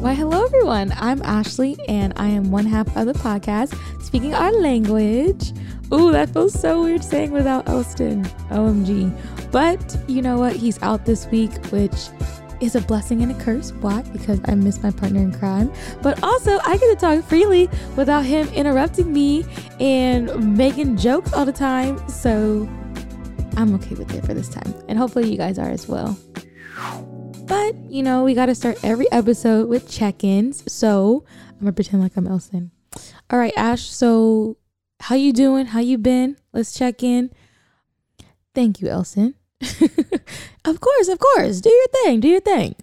Why, hello everyone. I'm Ashley, and I am one half of the podcast, speaking our language. Ooh, that feels so weird saying without Elston. OMG. But you know what? He's out this week, which is a blessing and a curse. Why? Because I miss my partner in crime. But also, I get to talk freely without him interrupting me and making jokes all the time. So I'm okay with it for this time. And hopefully, you guys are as well. But, you know, we got to start every episode with check ins. So I'm going to pretend like I'm Elson. All right, Ash. So, how you doing? How you been? Let's check in. Thank you, Elson. of course, of course. Do your thing. Do your thing.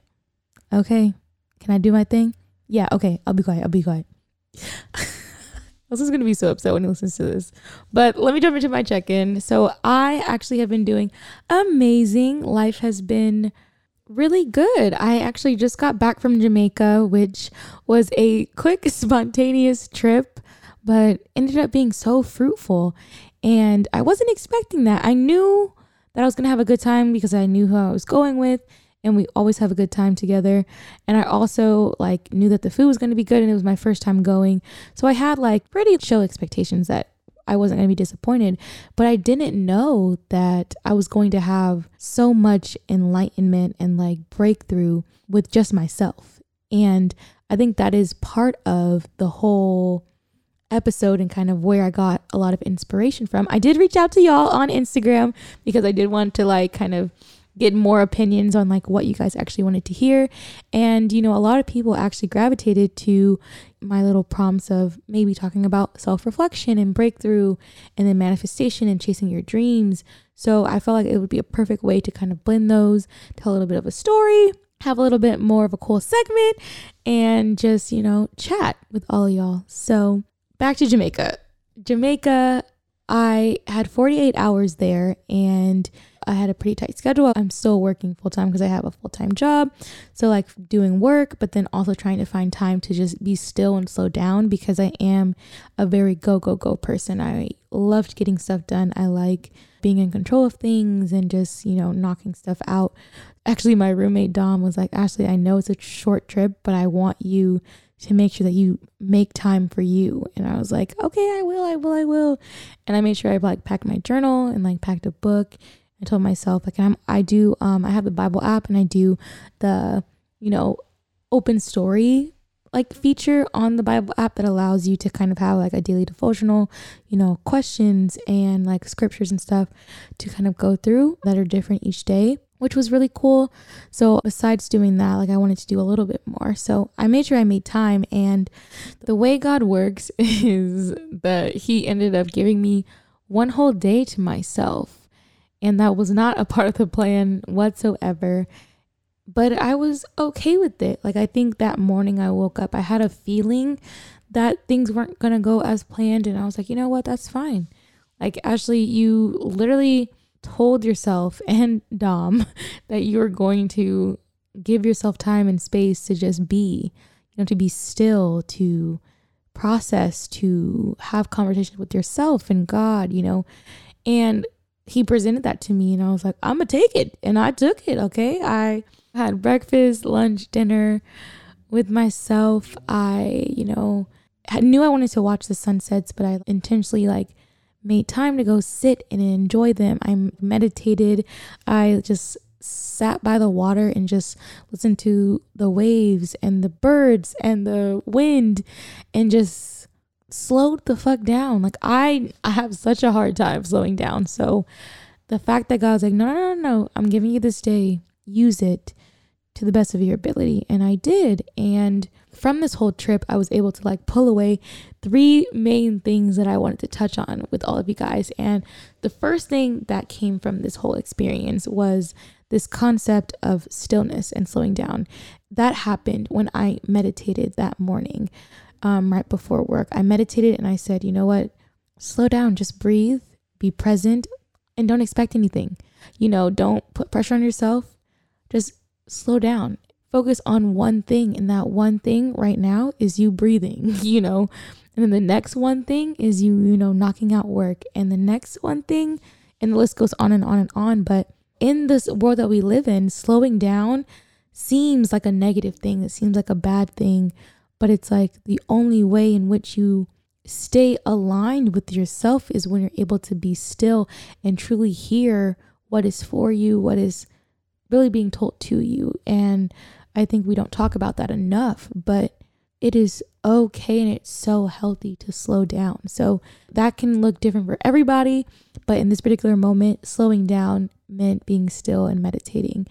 Okay. Can I do my thing? Yeah, okay. I'll be quiet. I'll be quiet. Elson's gonna be so upset when he listens to this. But let me jump into my check-in. So I actually have been doing amazing. Life has been really good. I actually just got back from Jamaica, which was a quick, spontaneous trip, but ended up being so fruitful. And I wasn't expecting that. I knew that I was going to have a good time because I knew who I was going with and we always have a good time together. And I also like knew that the food was going to be good and it was my first time going. So I had like pretty chill expectations that I wasn't going to be disappointed, but I didn't know that I was going to have so much enlightenment and like breakthrough with just myself. And I think that is part of the whole episode and kind of where I got a lot of inspiration from. I did reach out to y'all on Instagram because I did want to like kind of get more opinions on like what you guys actually wanted to hear. And you know, a lot of people actually gravitated to my little prompts of maybe talking about self-reflection and breakthrough and then manifestation and chasing your dreams. So I felt like it would be a perfect way to kind of blend those, tell a little bit of a story, have a little bit more of a cool segment and just, you know, chat with all y'all. So back to Jamaica. Jamaica, I had 48 hours there and I had a pretty tight schedule. I'm still working full time because I have a full time job. So, like doing work, but then also trying to find time to just be still and slow down because I am a very go, go, go person. I loved getting stuff done. I like being in control of things and just, you know, knocking stuff out. Actually, my roommate Dom was like, Ashley, I know it's a short trip, but I want you to make sure that you make time for you. And I was like, okay, I will, I will, I will. And I made sure I like packed my journal and like packed a book. I told myself like I'm I do um I have the Bible app and I do the, you know, open story like feature on the Bible app that allows you to kind of have like a daily devotional, you know, questions and like scriptures and stuff to kind of go through that are different each day which was really cool. So, besides doing that, like I wanted to do a little bit more. So, I made sure I made time. And the way God works is that He ended up giving me one whole day to myself. And that was not a part of the plan whatsoever. But I was okay with it. Like, I think that morning I woke up, I had a feeling that things weren't going to go as planned. And I was like, you know what? That's fine. Like, Ashley, you literally told yourself and Dom that you're going to give yourself time and space to just be, you know, to be still, to process, to have conversations with yourself and God, you know. And he presented that to me and I was like, I'm to take it. And I took it, okay? I had breakfast, lunch, dinner with myself. I, you know, I knew I wanted to watch the sunsets, but I intentionally like made time to go sit and enjoy them. I meditated. I just sat by the water and just listened to the waves and the birds and the wind and just slowed the fuck down. Like I I have such a hard time slowing down. So the fact that God's like, no, no, no, no, I'm giving you this day. Use it to the best of your ability. And I did. And from this whole trip, I was able to like pull away three main things that I wanted to touch on with all of you guys. And the first thing that came from this whole experience was this concept of stillness and slowing down. That happened when I meditated that morning, um, right before work. I meditated and I said, you know what? Slow down, just breathe, be present, and don't expect anything. You know, don't put pressure on yourself. Just slow down focus on one thing and that one thing right now is you breathing you know and then the next one thing is you you know knocking out work and the next one thing and the list goes on and on and on but in this world that we live in slowing down seems like a negative thing, it seems like a bad thing, but it's like the only way in which you stay aligned with yourself is when you're able to be still and truly hear what is for you, what is really being told to you. And I think we don't talk about that enough, but it is okay and it's so healthy to slow down. So that can look different for everybody, but in this particular moment, slowing down meant being still and meditating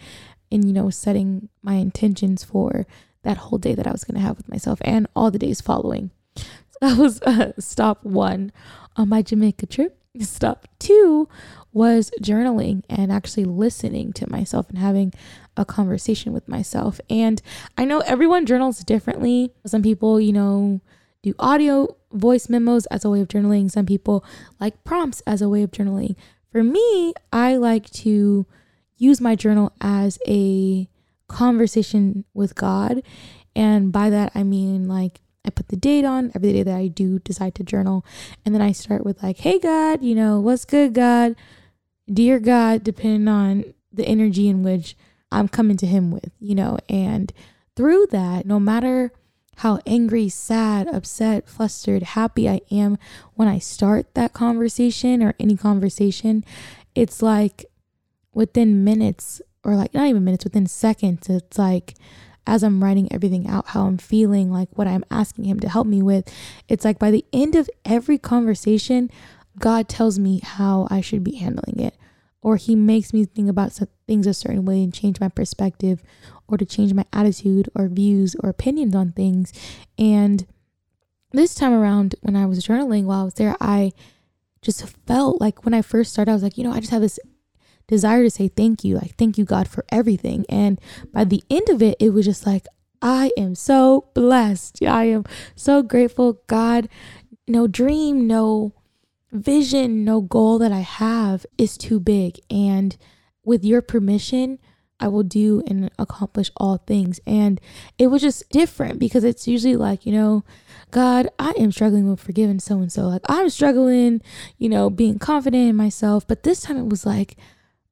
and, you know, setting my intentions for that whole day that I was going to have with myself and all the days following. So that was uh, stop one on my Jamaica trip. Stop two was journaling and actually listening to myself and having a conversation with myself. And I know everyone journals differently. Some people, you know, do audio voice memos as a way of journaling. Some people like prompts as a way of journaling. For me, I like to use my journal as a conversation with God. And by that, I mean like I put the date on every day that I do decide to journal. And then I start with, like, hey, God, you know, what's good, God? Dear God, depending on the energy in which I'm coming to Him with, you know, and through that, no matter how angry, sad, upset, flustered, happy I am when I start that conversation or any conversation, it's like within minutes, or like not even minutes, within seconds, it's like, as I'm writing everything out, how I'm feeling, like what I'm asking Him to help me with. It's like by the end of every conversation, God tells me how I should be handling it. Or He makes me think about things a certain way and change my perspective, or to change my attitude or views or opinions on things. And this time around, when I was journaling while I was there, I just felt like when I first started, I was like, you know, I just have this desire to say thank you. Like, thank you, God, for everything. And by the end of it, it was just like, I am so blessed. I am so grateful. God, no dream, no vision, no goal that I have is too big. And with your permission, I will do and accomplish all things. And it was just different because it's usually like, you know, God, I am struggling with forgiving so and so. Like, I'm struggling, you know, being confident in myself. But this time it was like,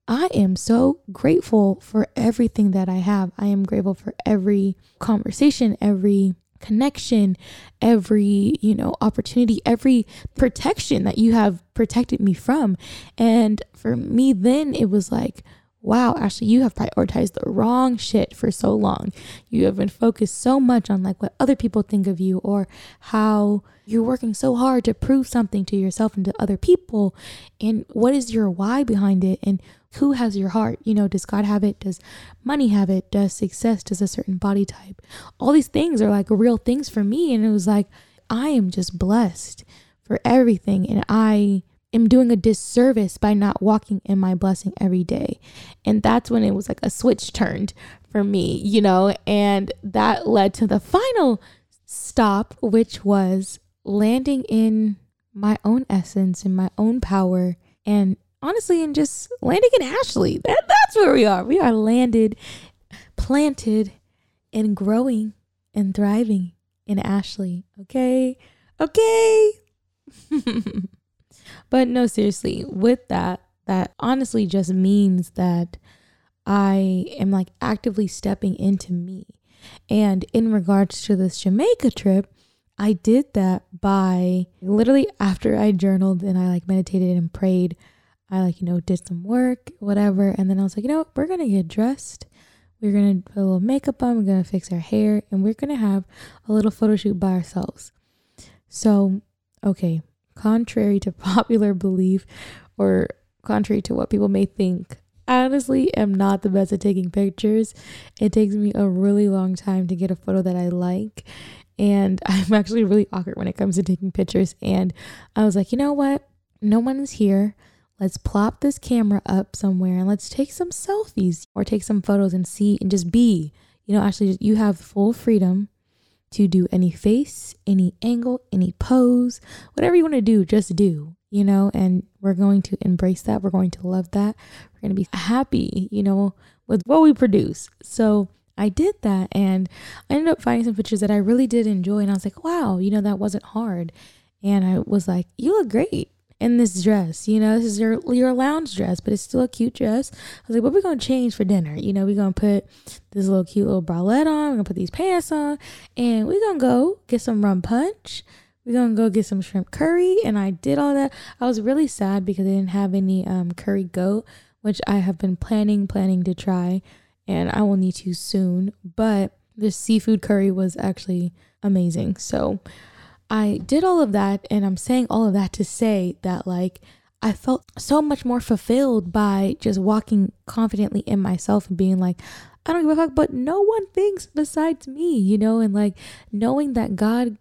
I am so grateful for everything that I have. I am grateful for every conversation, every connection, every, you know, opportunity, every protection that you have protected me from. And for me, then it was like, wow, Ashley, you have prioritized the wrong shit for so long. You have been focused so much on like what other people think of you or how you're working so hard to prove something to yourself and to other people. And what is your why behind it? And who has your heart? You know, does God have it? Does money have it? Does success? Does a certain body type? All these things are like real things for me. And it was like, I am just blessed for everything. And I am doing a disservice by not walking in my blessing every day. And that's when it was like a switch turned for me, you know, and that led to the final stop, which was landing in my own essence and my own power and honestly and just landing in Ashley. That that's where we are. We are landed, planted, and growing and thriving in Ashley. Okay. Okay. But no, seriously, with that, that honestly just means that I am like actively stepping into me. And in regards to this Jamaica trip, I did that by literally after I journaled and I like meditated and prayed. I like, you know, did some work, whatever. And then I was like, you know, we're going to get dressed. We're going to put a little makeup on. We're going to fix our hair and we're going to have a little photo shoot by ourselves. So, okay, contrary to popular belief or contrary to what people may think, I honestly am not the best at taking pictures. It takes me a really long time to get a photo that I like. And I'm actually really awkward when it comes to taking pictures. And I was like, you know what? No one is here. Let's plop this camera up somewhere and let's take some selfies or take some photos and see and just be. You know, actually, you have full freedom to do any face, any angle, any pose, whatever you want to do, just do, you know, and we're going to embrace that. We're going to love that. We're going to be happy, you know, with what we produce. So I did that and I ended up finding some pictures that I really did enjoy. And I was like, wow, you know, that wasn't hard. And I was like, you look great. In this dress. You know, this is your your lounge dress, but it's still a cute dress. I was like, what are we gonna change for dinner? You know, we're gonna put this little cute little bralette on, we're gonna put these pants on, and we're gonna go get some rum punch. We're gonna go get some shrimp curry. And I did all that. I was really sad because I didn't have any um curry goat, which I have been planning, planning to try, and I will need to soon. But the seafood curry was actually amazing. So I did all of that, and I'm saying all of that to say that, like, I felt so much more fulfilled by just walking confidently in myself and being like, I don't give a fuck, but no one thinks besides me, you know, and like knowing that God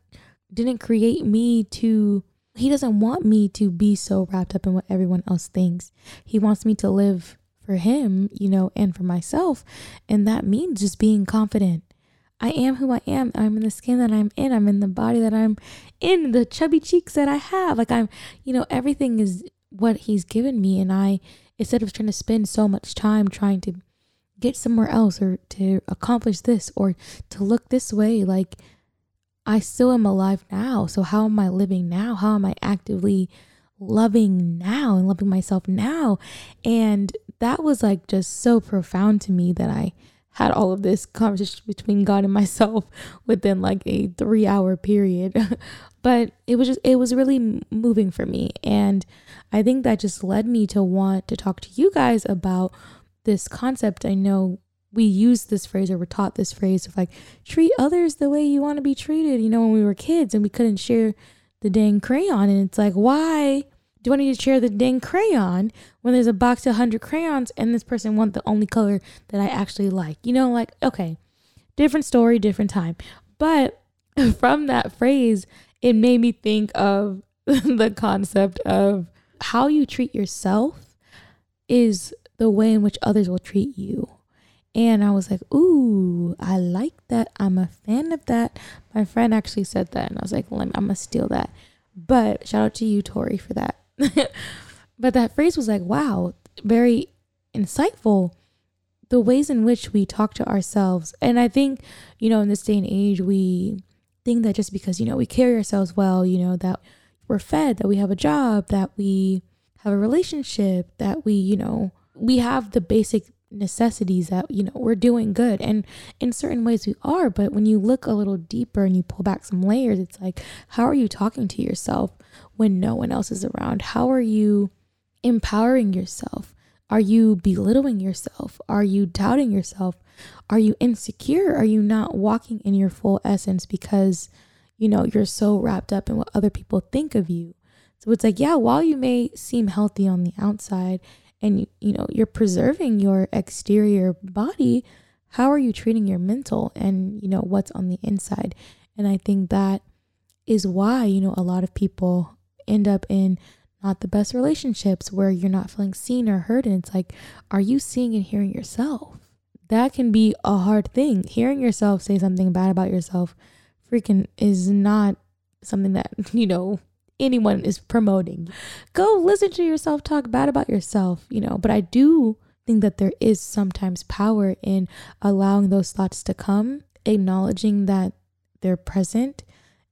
didn't create me to, He doesn't want me to be so wrapped up in what everyone else thinks. He wants me to live for Him, you know, and for myself. And that means just being confident I am who I am. I'm in the skin that I'm in. I'm in the body that I'm in, the chubby cheeks that I have. Like I'm, you know, everything is what he's given me. And I, instead of trying to spend so much time trying to get somewhere else or to accomplish this or to look this way, like I still am alive now. So how am I living now? How am I actively loving now and loving myself now? And that was like just so profound to me that I had all of this conversation between God and myself within like a three hour period. but it was just, it was really moving for me. And I think that just led me to want to talk to you guys about this concept. I know we use this phrase or we're taught this phrase of like, treat others the way you want to be treated, you know, when we were kids and we couldn't share the dang crayon. And it's like, why? Do I need to share the dang crayon when there's a box of 100 crayons and this person wants the only color that I actually like? You know, like, okay, different story, different time. But from that phrase, it made me think of the concept of how you treat yourself is the way in which others will treat you. And I was like, ooh, I like that. I'm a fan of that. My friend actually said that. And I was like, I'm going to steal that. But shout out to you, Tori, for that. but that phrase was like, wow, very insightful. The ways in which we talk to ourselves. And I think, you know, in this day and age, we think that just because, you know, we carry ourselves well, you know, that we're fed, that we have a job, that we have a relationship, that we, you know, we have the basic necessities that you know we're doing good and in certain ways we are but when you look a little deeper and you pull back some layers it's like how are you talking to yourself when no one else is around? How are you empowering yourself? Are you belittling yourself? Are you doubting yourself? Are you insecure? Are you not walking in your full essence because you know you're so wrapped up in what other people think of you? So it's like yeah while you may seem healthy on the outside and you know you're preserving your exterior body how are you treating your mental and you know what's on the inside? And i think that is why you know a lot of people end up in not the best relationships where you're not feeling seen or heard and it's like are you seeing and hearing yourself that can be a hard thing hearing yourself say something bad about yourself freaking is not something that you know anyone is promoting. Go listen to yourself talk bad about yourself, you know. But I do think that there is sometimes power in allowing those thoughts to come, acknowledging that they're present,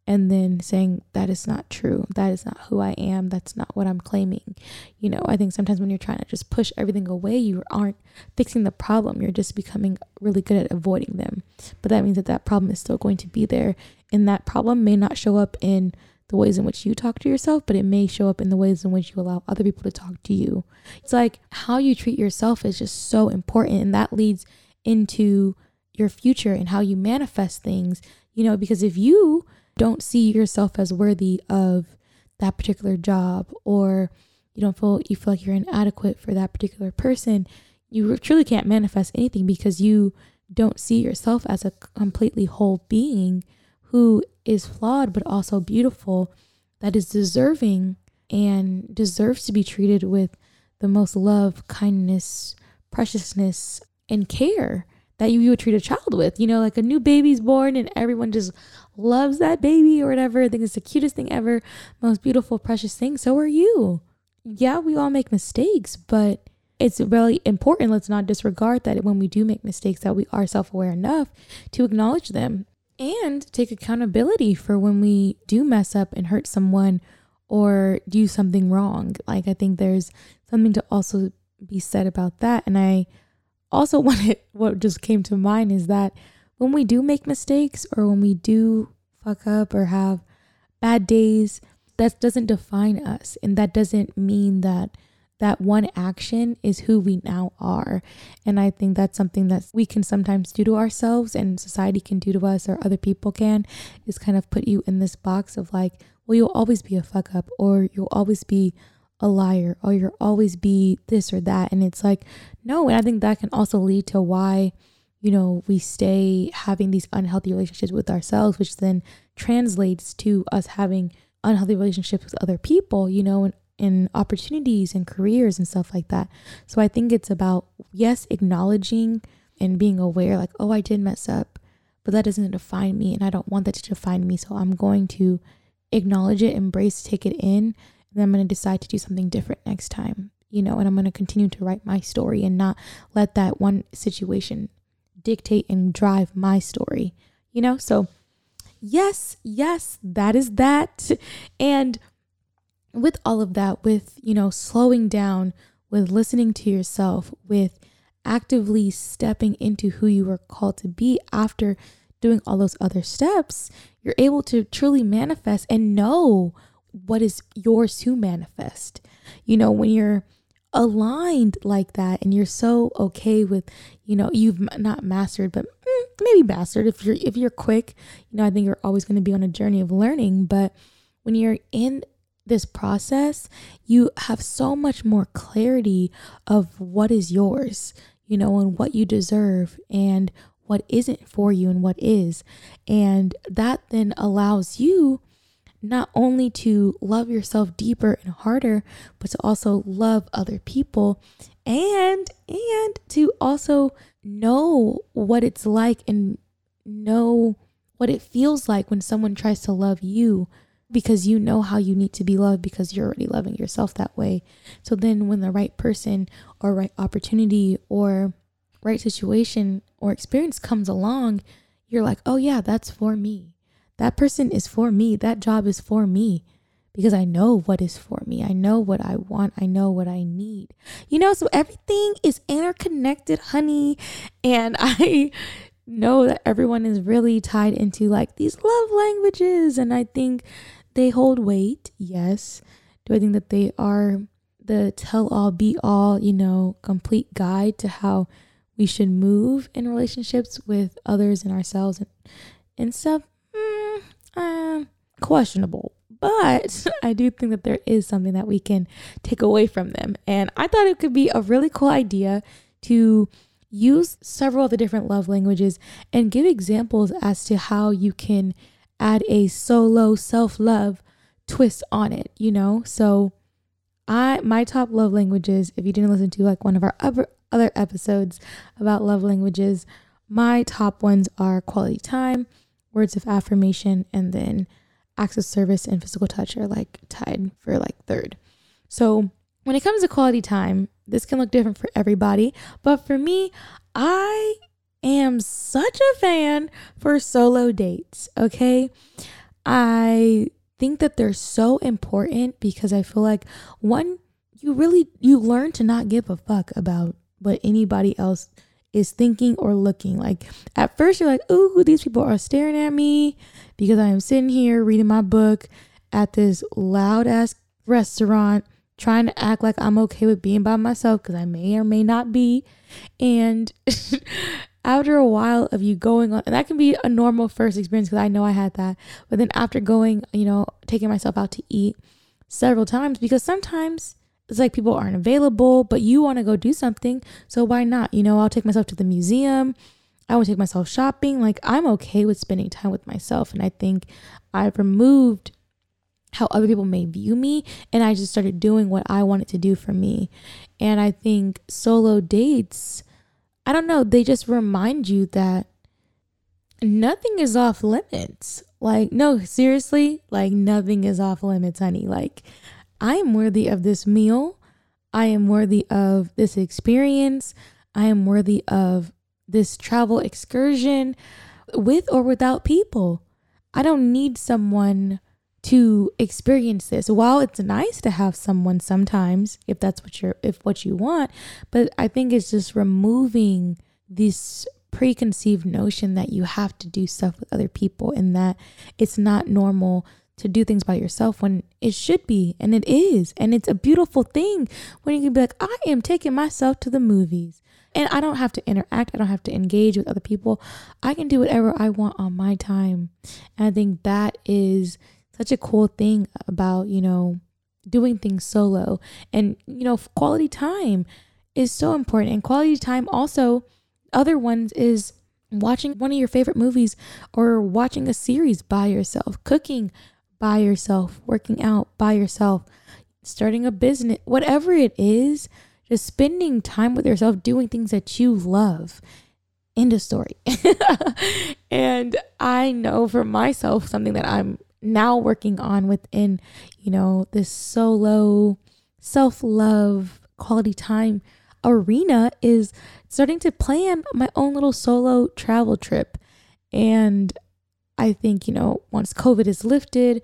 and then saying that is not true. That is not who I am. That's not what I'm claiming. You know, I think sometimes when you're trying to just push everything away, you aren't fixing the problem. You're just becoming really good at avoiding them. But that means that that problem is still going to be there. And that problem may not show up in the ways in which you talk to yourself, but it may show up in the ways in which you allow other people to talk to you. It's like how you treat yourself is just so important, and that leads into your future and how you manifest things, you know, because if you don't see yourself as worthy of that particular job or you don't feel you feel like you're inadequate for that particular person, you truly can't manifest anything because you don't see yourself as a completely whole being who is flawed but also beautiful, that is deserving and deserves to be treated with the most love, kindness, preciousness, and care that you, you would treat a child with. You know, like a new baby's born and everyone just loves that baby or whatever. I think it's the cutest thing ever, most beautiful, precious thing. So are you. Yeah, we all make mistakes, but it's really important. Let's not disregard that when we do make mistakes, that we are self aware enough to acknowledge them and take accountability for when we do mess up and hurt someone or do something wrong. Like I think there's something to also be said about that. And I also wanted what just came to mind is that when we do make mistakes or when we do fuck up or have bad days, that doesn't define us. And that doesn't mean that that one action is who we now are. And I think that's something that we can sometimes do to ourselves and society can do to us or other people can is kind of put you in this box of like, well, you'll always be a fuck up or you'll always be a liar or you'll always be this or that. And it's like, no. And I think that can also lead to why, you know, we stay having these unhealthy relationships with ourselves, which then translates to us having unhealthy relationships with other people, you know, and opportunities and careers and stuff like that. So I think it's about, yes, acknowledging and being aware, like, oh, I did mess up, but that doesn't define me. And I don't want that to define me. So I'm going to acknowledge it, embrace, take it in, and then I'm going to decide to do something different next time, you know, and I'm going to continue to write my story and not let that one situation dictate and drive my story, you know? So, yes, yes, that is that. And with all of that, with, you know, slowing down, with listening to yourself, with actively stepping into who you were called to be after doing all those other steps, you're able to truly manifest and know what is yours to manifest. You know, when you're aligned like that and you're so okay with, you know, you've not mastered, but mm, maybe mastered if you're if you're quick, you know, I think you're always going to be on a journey of learning, but when you're in this process, you have so much more clarity of what is yours, you know, and what you deserve and what isn't for you and what is. And that then allows you not only to love yourself deeper and harder, but to also love other people and and to also know what it's like and know what it feels like when someone tries to love you because you know how you need to be loved because you're already loving yourself that way. So then when the right person or right opportunity or right situation or experience comes along, you're like, "Oh yeah, that's for me. That person is for me. That job is for me." Because I know what is for me. I know what I want. I know what I need. You know, so everything is interconnected, honey. And I know that everyone is really tied into like these love languages. And I think they hold weight, yes. Do I think that they are the tell all be all, you know, complete guide to how we should move in relationships with others and ourselves and, and stuff? Uh, questionable. But I do think that there is something that we can take away from them. And I thought it could be a really cool idea to use several of the different love languages and give examples as to how you can add a solo self-love twist on it, you know? So I my top love languages, if you didn't listen to like one of our other other episodes about love languages, my top ones are quality time, words of affirmation, and then acts of service and physical touch are like tied for like third. So when it comes to quality time, this can look different for everybody, but for me, I am such a fan for solo dates, okay? I think that they're so important because I feel like one you really you learn to not give a fuck about what anybody else is thinking or looking. Like at first you're like ooh these people are staring at me? Because i am sitting here reading my book at this loud ass restaurant trying to act like i'm okay with being by myself because i may or may not be. And after a while of you going on, and that can be a normal first experience because I know I had that. But then after going, you know, taking myself out to eat several times because sometimes it's like people aren't available, but you want to go do something. So why not? You know, I'll take myself to the museum. I will take myself shopping. Like I'm okay with spending time with myself. And I think I've removed how other people may view me and I just started doing what I wanted to do for me. And I think solo dates I don't know, they just remind you that nothing is off limits. Like, no, seriously, like nothing is off limits, honey. Like, I am worthy of this meal. I am worthy of this experience. I am worthy of this travel excursion with or without people. I don't need someone to experience this. While it's nice to have someone sometimes, if that's what you're if what you want, but I think it's just removing this preconceived notion that you have to do stuff with other people and that it's not normal to do things by yourself when it should be and it is and it's a beautiful thing when you can be like I am taking myself to the movies and I don't have to interact I don't have to engage with other people. I can do whatever I want on my time and I think that is such a cool thing about you know doing things solo and you know quality time is so important and quality time also other ones is watching one of your favorite movies or watching a series by yourself, cooking by yourself, working out by yourself, starting a business, whatever it is, just spending time with yourself doing things that you love. End of story. and I know for myself something that I'm now working on within, you know, this solo self love quality time arena is starting to plan my own little solo travel trip. And I think, you know, once COVID is lifted,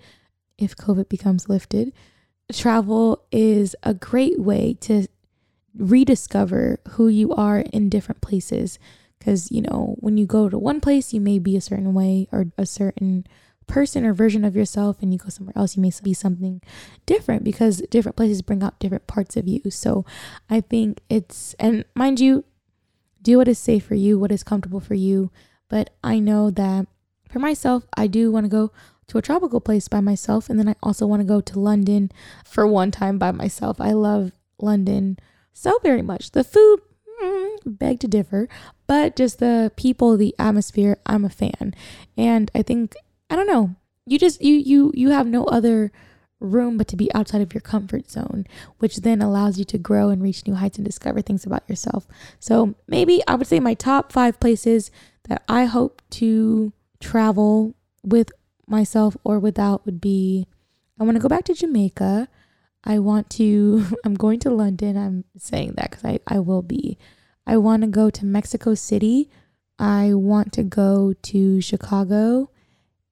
if COVID becomes lifted, travel is a great way to rediscover who you are in different places. Because, you know, when you go to one place, you may be a certain way or a certain person or version of yourself and you go somewhere else you may be something different because different places bring out different parts of you so i think it's and mind you do what is safe for you what is comfortable for you but i know that for myself i do want to go to a tropical place by myself and then i also want to go to london for one time by myself i love london so very much the food mm, beg to differ but just the people the atmosphere i'm a fan and i think I don't know. You just you you you have no other room but to be outside of your comfort zone, which then allows you to grow and reach new heights and discover things about yourself. So, maybe I would say my top 5 places that I hope to travel with myself or without would be I want to go back to Jamaica. I want to I'm going to London. I'm saying that cuz I I will be. I want to go to Mexico City. I want to go to Chicago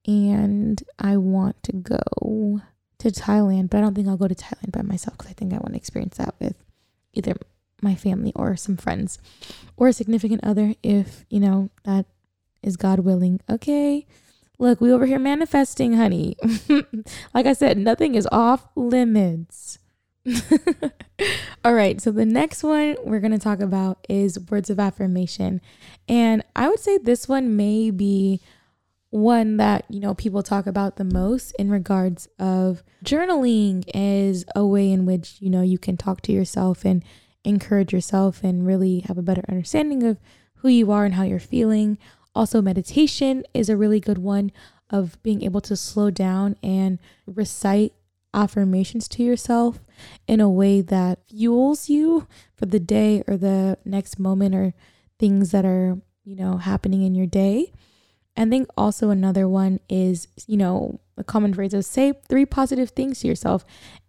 and I want to go to Thailand, but I don't think I'll go to Thailand by myself because I think I want to experience that with either my family or some friends or a significant other if, you know, that is God willing. Okay. Look, we over here manifesting, honey. like I said, nothing is off limits. All right, so the next one we're going to talk about is words of affirmation. And I would say this one may be one that you know people talk about the most in regards of journaling is a way in which you know you can talk to yourself and encourage yourself and really have a better understanding of who you are and how you're feeling also meditation is a really good one of being able to slow down and recite affirmations to yourself in a way that fuels you for the day or the next moment or things that are you know happening in your day I think also another one is, you know, a common phrase of say three positive things to yourself.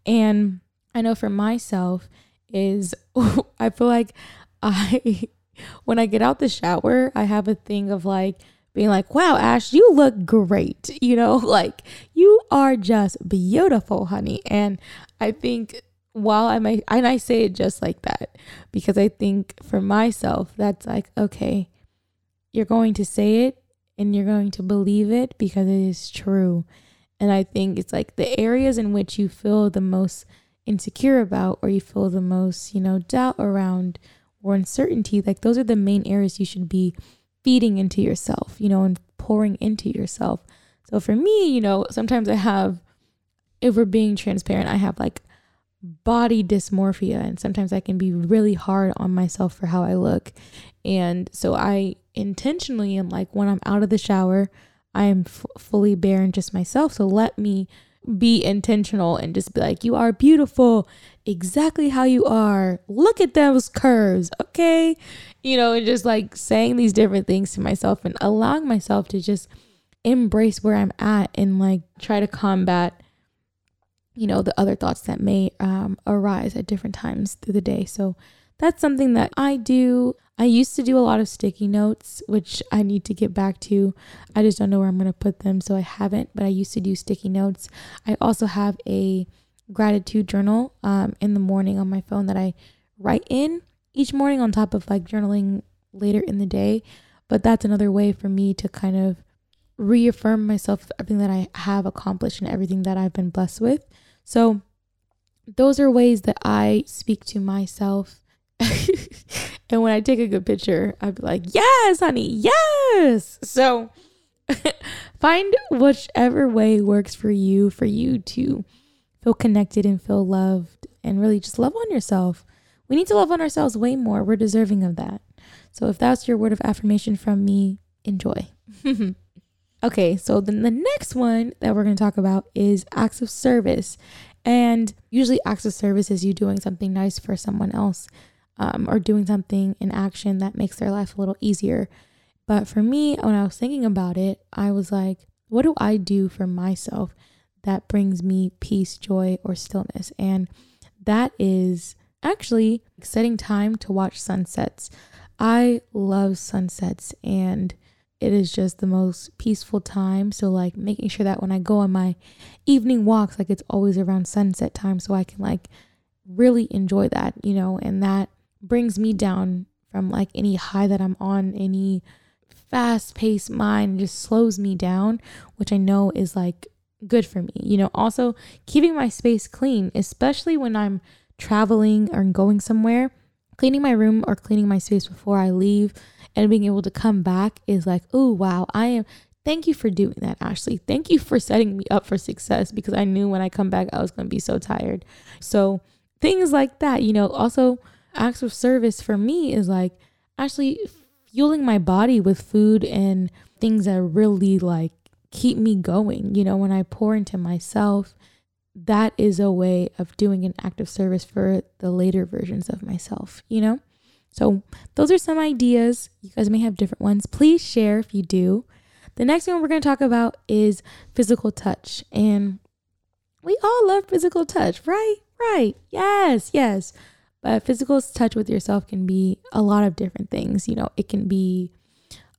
And I know for myself is I feel like I when I get out the shower, I have a thing of like being like, wow, Ash, you look great. You know, like you are just beautiful, honey. And I think while I might, and I say it just like that because I think for myself, that's like, okay, you're going to say it and you're going to believe it because it is true. And I think it's like the areas in which you feel the most insecure about or you feel the most, you know, doubt around or uncertainty, like those are the main areas you should be feeding into yourself, you know, and pouring into yourself. So for me, you know, sometimes I have, if we're being transparent, I have like body dysmorphia and sometimes I can be really hard on myself for how I look. And so I intentionally am like, when I'm out of the shower, I am f- fully bare and just myself. So let me be intentional and just be like, you are beautiful exactly how you are. Look at those curves, okay? You know, and just like saying these different things to myself and allowing myself to just embrace where I'm at and like try to combat you know the other thoughts that may um, arise at different times through the day so that's something that I do. I used to do a lot of sticky notes, which I need to get back to. I just don't know where I'm going to put them, so I haven't, but I used to do sticky notes. I also have a gratitude journal um, in the morning on my phone that I write in each morning on top of like journaling later in the day. But that's another way for me to kind of reaffirm myself everything that I have accomplished and everything that I've been blessed with. So those are ways that I speak to myself. and when I take a good picture, I'd be like, yes, honey, yes. So find whichever way works for you, for you to feel connected and feel loved and really just love on yourself. We need to love on ourselves way more. We're deserving of that. So if that's your word of affirmation from me, enjoy. okay, so then the next one that we're going to talk about is acts of service. And usually, acts of service is you doing something nice for someone else um, or doing something in action that makes their life a little easier. But for me, when I was thinking about it, I was like, what do I do for myself that brings me peace, joy, or stillness? And that is actually setting time to watch sunsets. I love sunsets and it is just the most peaceful time. So like making sure that when I go on my evening walks, like it's always around sunset time so I can like really enjoy that, you know, and that brings me down from like any high that I'm on, any fast paced mind just slows me down, which I know is like good for me. You know, also keeping my space clean, especially when I'm traveling or going somewhere, cleaning my room or cleaning my space before I leave and being able to come back is like, oh, wow, I am. Thank you for doing that, Ashley. Thank you for setting me up for success because I knew when I come back, I was going to be so tired. So, things like that, you know, also acts of service for me is like actually fueling my body with food and things that really like keep me going. You know, when I pour into myself, that is a way of doing an act of service for the later versions of myself, you know? So, those are some ideas. You guys may have different ones. Please share if you do. The next one we're going to talk about is physical touch. And we all love physical touch, right? Right. Yes, yes. Physical touch with yourself can be a lot of different things. You know, it can be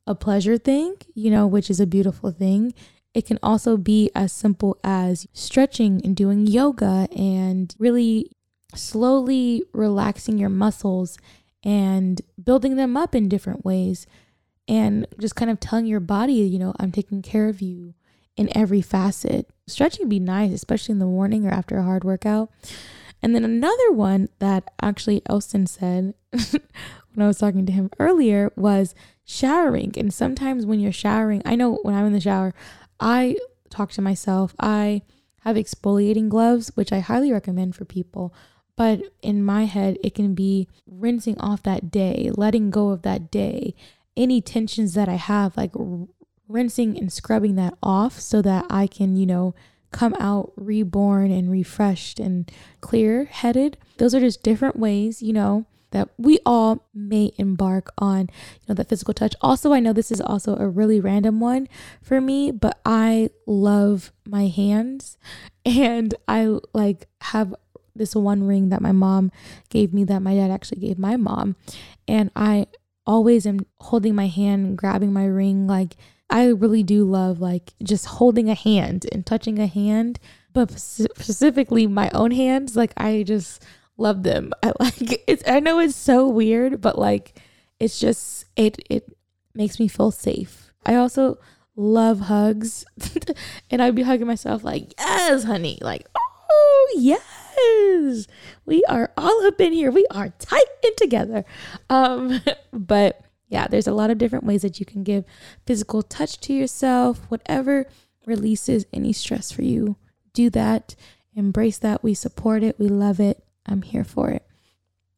a pleasure thing, you know, which is a beautiful thing. It can also be as simple as stretching and doing yoga and really slowly relaxing your muscles and building them up in different ways and just kind of telling your body, you know, I'm taking care of you in every facet. Stretching be nice, especially in the morning or after a hard workout. And then another one that actually Elston said when I was talking to him earlier was showering. And sometimes when you're showering, I know when I'm in the shower, I talk to myself. I have exfoliating gloves, which I highly recommend for people. But in my head, it can be rinsing off that day, letting go of that day, any tensions that I have, like rinsing and scrubbing that off so that I can, you know, come out reborn and refreshed and clear headed. Those are just different ways, you know, that we all may embark on, you know, that physical touch. Also, I know this is also a really random one for me, but I love my hands and I like have this one ring that my mom gave me that my dad actually gave my mom. And I always am holding my hand, grabbing my ring. Like, I really do love like just holding a hand and touching a hand, but specifically my own hands. Like, I just love them. I like it's, I know it's so weird, but like, it's just, it, it makes me feel safe. I also love hugs and I'd be hugging myself like, yes, honey. Like, oh, yes we are all up in here. We are tight and together. Um, but yeah, there's a lot of different ways that you can give physical touch to yourself, whatever releases any stress for you. Do that. Embrace that. We support it. We love it. I'm here for it.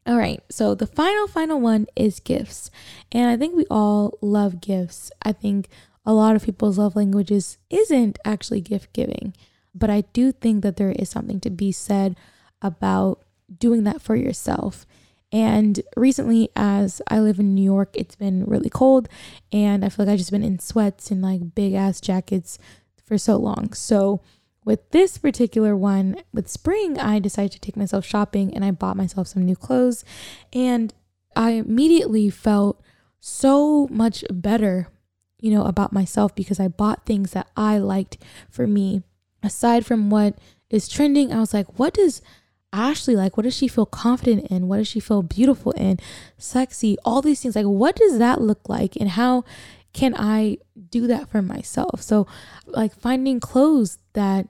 All right, so the final, final one is gifts. And I think we all love gifts. I think a lot of people's love languages isn't actually gift giving. But I do think that there is something to be said about doing that for yourself. And recently, as I live in New York, it's been really cold, and I feel like I've just been in sweats and like big ass jackets for so long. So, with this particular one, with spring, I decided to take myself shopping and I bought myself some new clothes. And I immediately felt so much better, you know, about myself because I bought things that I liked for me. Aside from what is trending, I was like, what does Ashley like? What does she feel confident in? What does she feel beautiful in? Sexy, all these things. Like, what does that look like? And how can I do that for myself? So, like, finding clothes that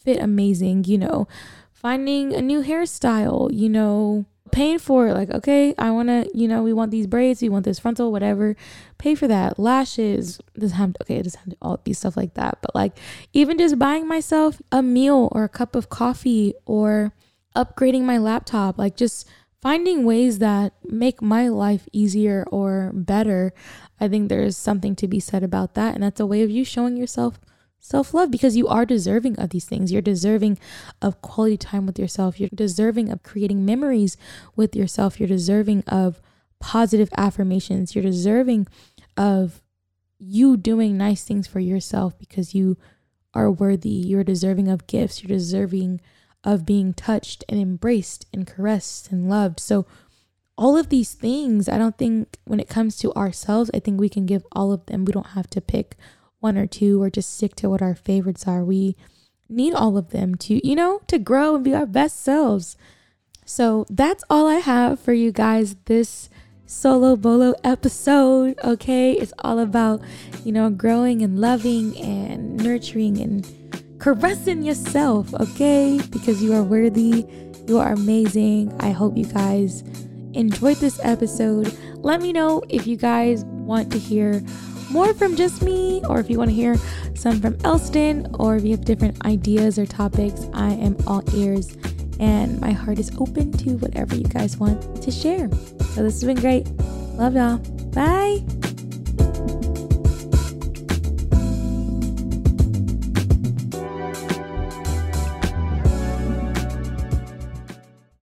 fit amazing, you know, finding a new hairstyle, you know, paying for it. Like, okay, I want to, you know, we want these braids, we want this frontal, whatever. Pay for that. Lashes doesn't have okay, it doesn't have to all be stuff like that. But like, even just buying myself a meal or a cup of coffee or upgrading my laptop, like just finding ways that make my life easier or better. I think there's something to be said about that. And that's a way of you showing yourself self love because you are deserving of these things. You're deserving of quality time with yourself. You're deserving of creating memories with yourself. You're deserving of positive affirmations. You're deserving of you doing nice things for yourself because you are worthy. You're deserving of gifts. You're deserving of being touched and embraced and caressed and loved. So, all of these things, I don't think when it comes to ourselves, I think we can give all of them. We don't have to pick one or two or just stick to what our favorites are. We need all of them to, you know, to grow and be our best selves. So that's all I have for you guys this solo bolo episode. Okay. It's all about, you know, growing and loving and nurturing and caressing yourself. Okay. Because you are worthy. You are amazing. I hope you guys enjoyed this episode. Let me know if you guys want to hear more from just me, or if you want to hear some from Elston, or if you have different ideas or topics, I am all ears and my heart is open to whatever you guys want to share. So this has been great. Love y'all. Bye.